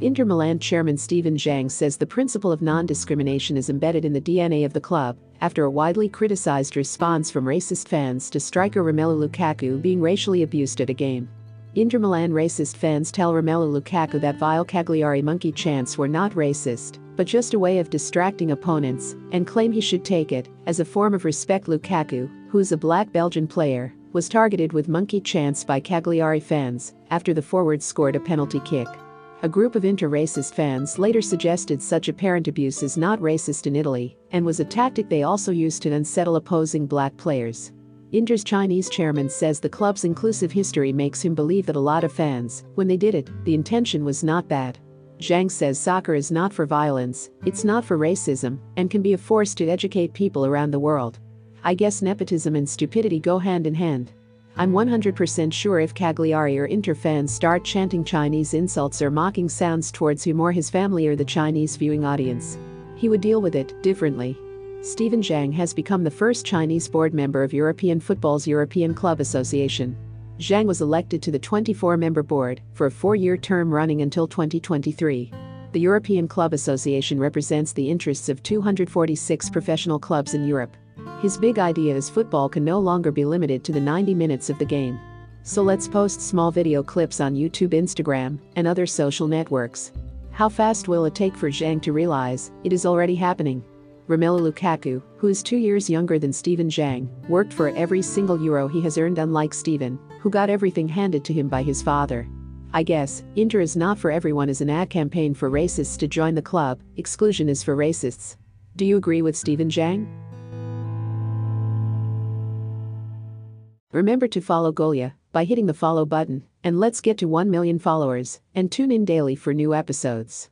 Inter Milan chairman Steven Zhang says the principle of non discrimination is embedded in the DNA of the club after a widely criticized response from racist fans to striker Romelu Lukaku being racially abused at a game. Inter Milan racist fans tell Romelu Lukaku that vile Cagliari monkey chants were not racist, but just a way of distracting opponents, and claim he should take it as a form of respect. Lukaku, who is a black Belgian player, was targeted with monkey chants by Cagliari fans after the forward scored a penalty kick. A group of inter-racist fans later suggested such apparent abuse is not racist in Italy and was a tactic they also used to unsettle opposing black players. Inter's Chinese chairman says the club's inclusive history makes him believe that a lot of fans, when they did it, the intention was not bad. Zhang says soccer is not for violence, it's not for racism, and can be a force to educate people around the world. I guess nepotism and stupidity go hand in hand. I'm 100% sure if Cagliari or Inter fans start chanting Chinese insults or mocking sounds towards him or his family or the Chinese viewing audience, he would deal with it differently. Steven Zhang has become the first Chinese board member of European Football's European Club Association. Zhang was elected to the 24 member board for a four year term running until 2023. The European Club Association represents the interests of 246 professional clubs in Europe. His big idea is football can no longer be limited to the 90 minutes of the game. So let's post small video clips on YouTube, Instagram, and other social networks. How fast will it take for Zhang to realize it is already happening? Romelu Lukaku, who is two years younger than Steven Zhang, worked for every single euro he has earned unlike Steven, who got everything handed to him by his father. I guess, Inter is not for everyone is an ad campaign for racists to join the club, exclusion is for racists. Do you agree with Steven Zhang? Remember to follow Golia by hitting the follow button, and let's get to 1 million followers, and tune in daily for new episodes.